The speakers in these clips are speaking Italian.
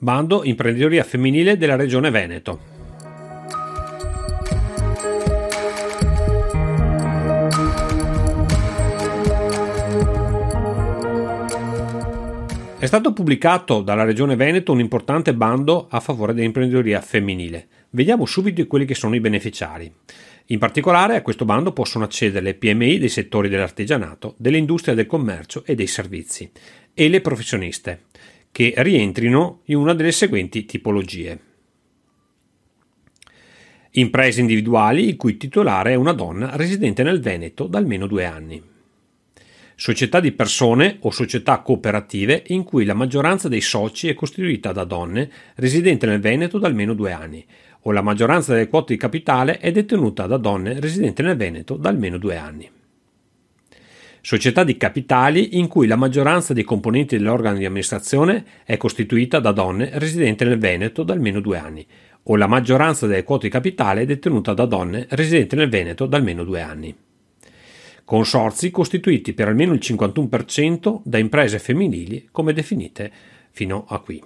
Bando Imprenditoria Femminile della Regione Veneto. È stato pubblicato dalla Regione Veneto un importante bando a favore dell'imprenditoria femminile. Vediamo subito quelli che sono i beneficiari. In particolare a questo bando possono accedere le PMI dei settori dell'artigianato, dell'industria del commercio e dei servizi e le professioniste, che rientrino in una delle seguenti tipologie. Imprese individuali il cui titolare è una donna residente nel Veneto da almeno due anni società di persone o società cooperative in cui la maggioranza dei soci è costituita da donne residenti nel Veneto da almeno due anni o la maggioranza delle quote di capitale è detenuta da donne residenti nel Veneto da almeno due anni. Società di capitali in cui la maggioranza dei componenti dell'organo di amministrazione è costituita da donne residenti nel Veneto da almeno due anni o la maggioranza delle quote di capitale è detenuta da donne residenti nel Veneto da almeno due anni consorzi costituiti per almeno il 51% da imprese femminili come definite fino a qui.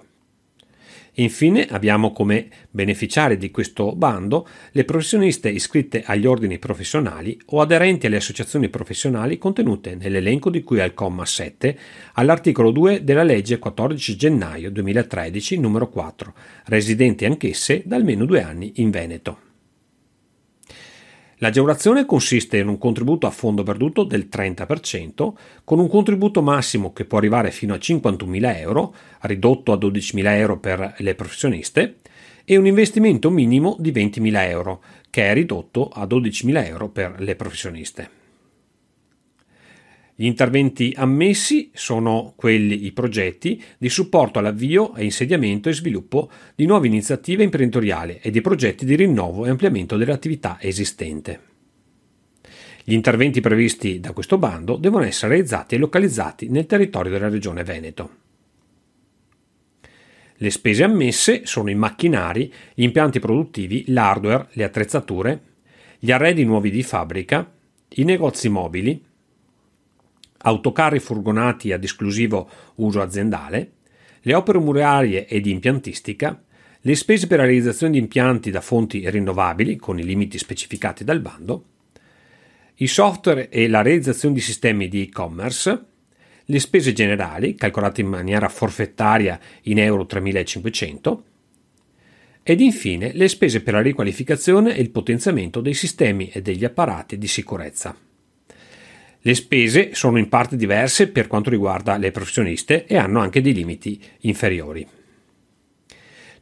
Infine abbiamo come beneficiari di questo bando le professioniste iscritte agli ordini professionali o aderenti alle associazioni professionali contenute nell'elenco di cui al comma 7 all'articolo 2 della legge 14 gennaio 2013 numero 4, residenti anch'esse da almeno due anni in Veneto. L'agevolazione consiste in un contributo a fondo perduto del 30%, con un contributo massimo che può arrivare fino a 51.000 euro, ridotto a 12.000 euro per le professioniste, e un investimento minimo di 20.000 euro, che è ridotto a 12.000 euro per le professioniste. Gli interventi ammessi sono quelli, i progetti di supporto all'avvio e insediamento e sviluppo di nuove iniziative imprenditoriali e di progetti di rinnovo e ampliamento dell'attività esistente. Gli interventi previsti da questo bando devono essere realizzati e localizzati nel territorio della Regione Veneto. Le spese ammesse sono i macchinari, gli impianti produttivi, l'hardware, le attrezzature, gli arredi nuovi di fabbrica, i negozi mobili, autocarri furgonati ad esclusivo uso aziendale, le opere murarie e di impiantistica, le spese per la realizzazione di impianti da fonti rinnovabili con i limiti specificati dal bando, i software e la realizzazione di sistemi di e-commerce, le spese generali, calcolate in maniera forfettaria in euro 3500, ed infine le spese per la riqualificazione e il potenziamento dei sistemi e degli apparati di sicurezza. Le spese sono in parte diverse per quanto riguarda le professioniste e hanno anche dei limiti inferiori.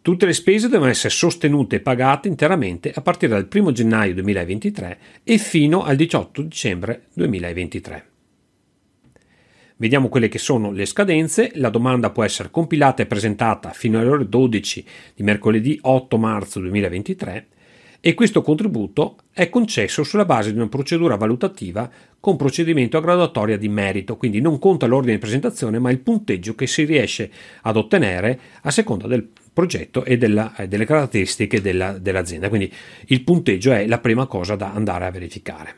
Tutte le spese devono essere sostenute e pagate interamente a partire dal 1 gennaio 2023 e fino al 18 dicembre 2023. Vediamo quelle che sono le scadenze. La domanda può essere compilata e presentata fino alle ore 12 di mercoledì 8 marzo 2023 e questo contributo è concesso sulla base di una procedura valutativa con procedimento a graduatoria di merito, quindi non conta l'ordine di presentazione ma il punteggio che si riesce ad ottenere a seconda del progetto e della, eh, delle caratteristiche della, dell'azienda. Quindi il punteggio è la prima cosa da andare a verificare.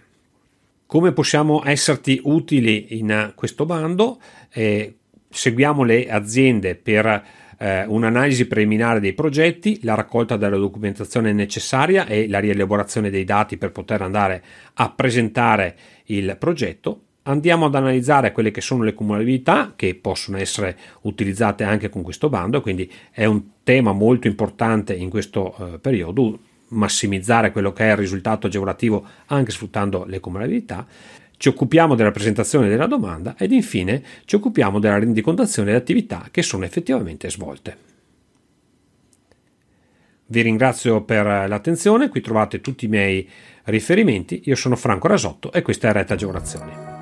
Come possiamo esserti utili in questo bando? Eh, seguiamo le aziende per eh, un'analisi preliminare dei progetti, la raccolta della documentazione necessaria e la rielaborazione dei dati per poter andare a presentare il progetto. Andiamo ad analizzare quelle che sono le cumulabilità che possono essere utilizzate anche con questo bando, quindi è un tema molto importante in questo eh, periodo massimizzare quello che è il risultato agevolativo anche sfruttando le cumulabilità ci occupiamo della presentazione della domanda ed infine ci occupiamo della rendicontazione delle attività che sono effettivamente svolte. Vi ringrazio per l'attenzione, qui trovate tutti i miei riferimenti, io sono Franco Rasotto e questa è Retta Agevolazioni.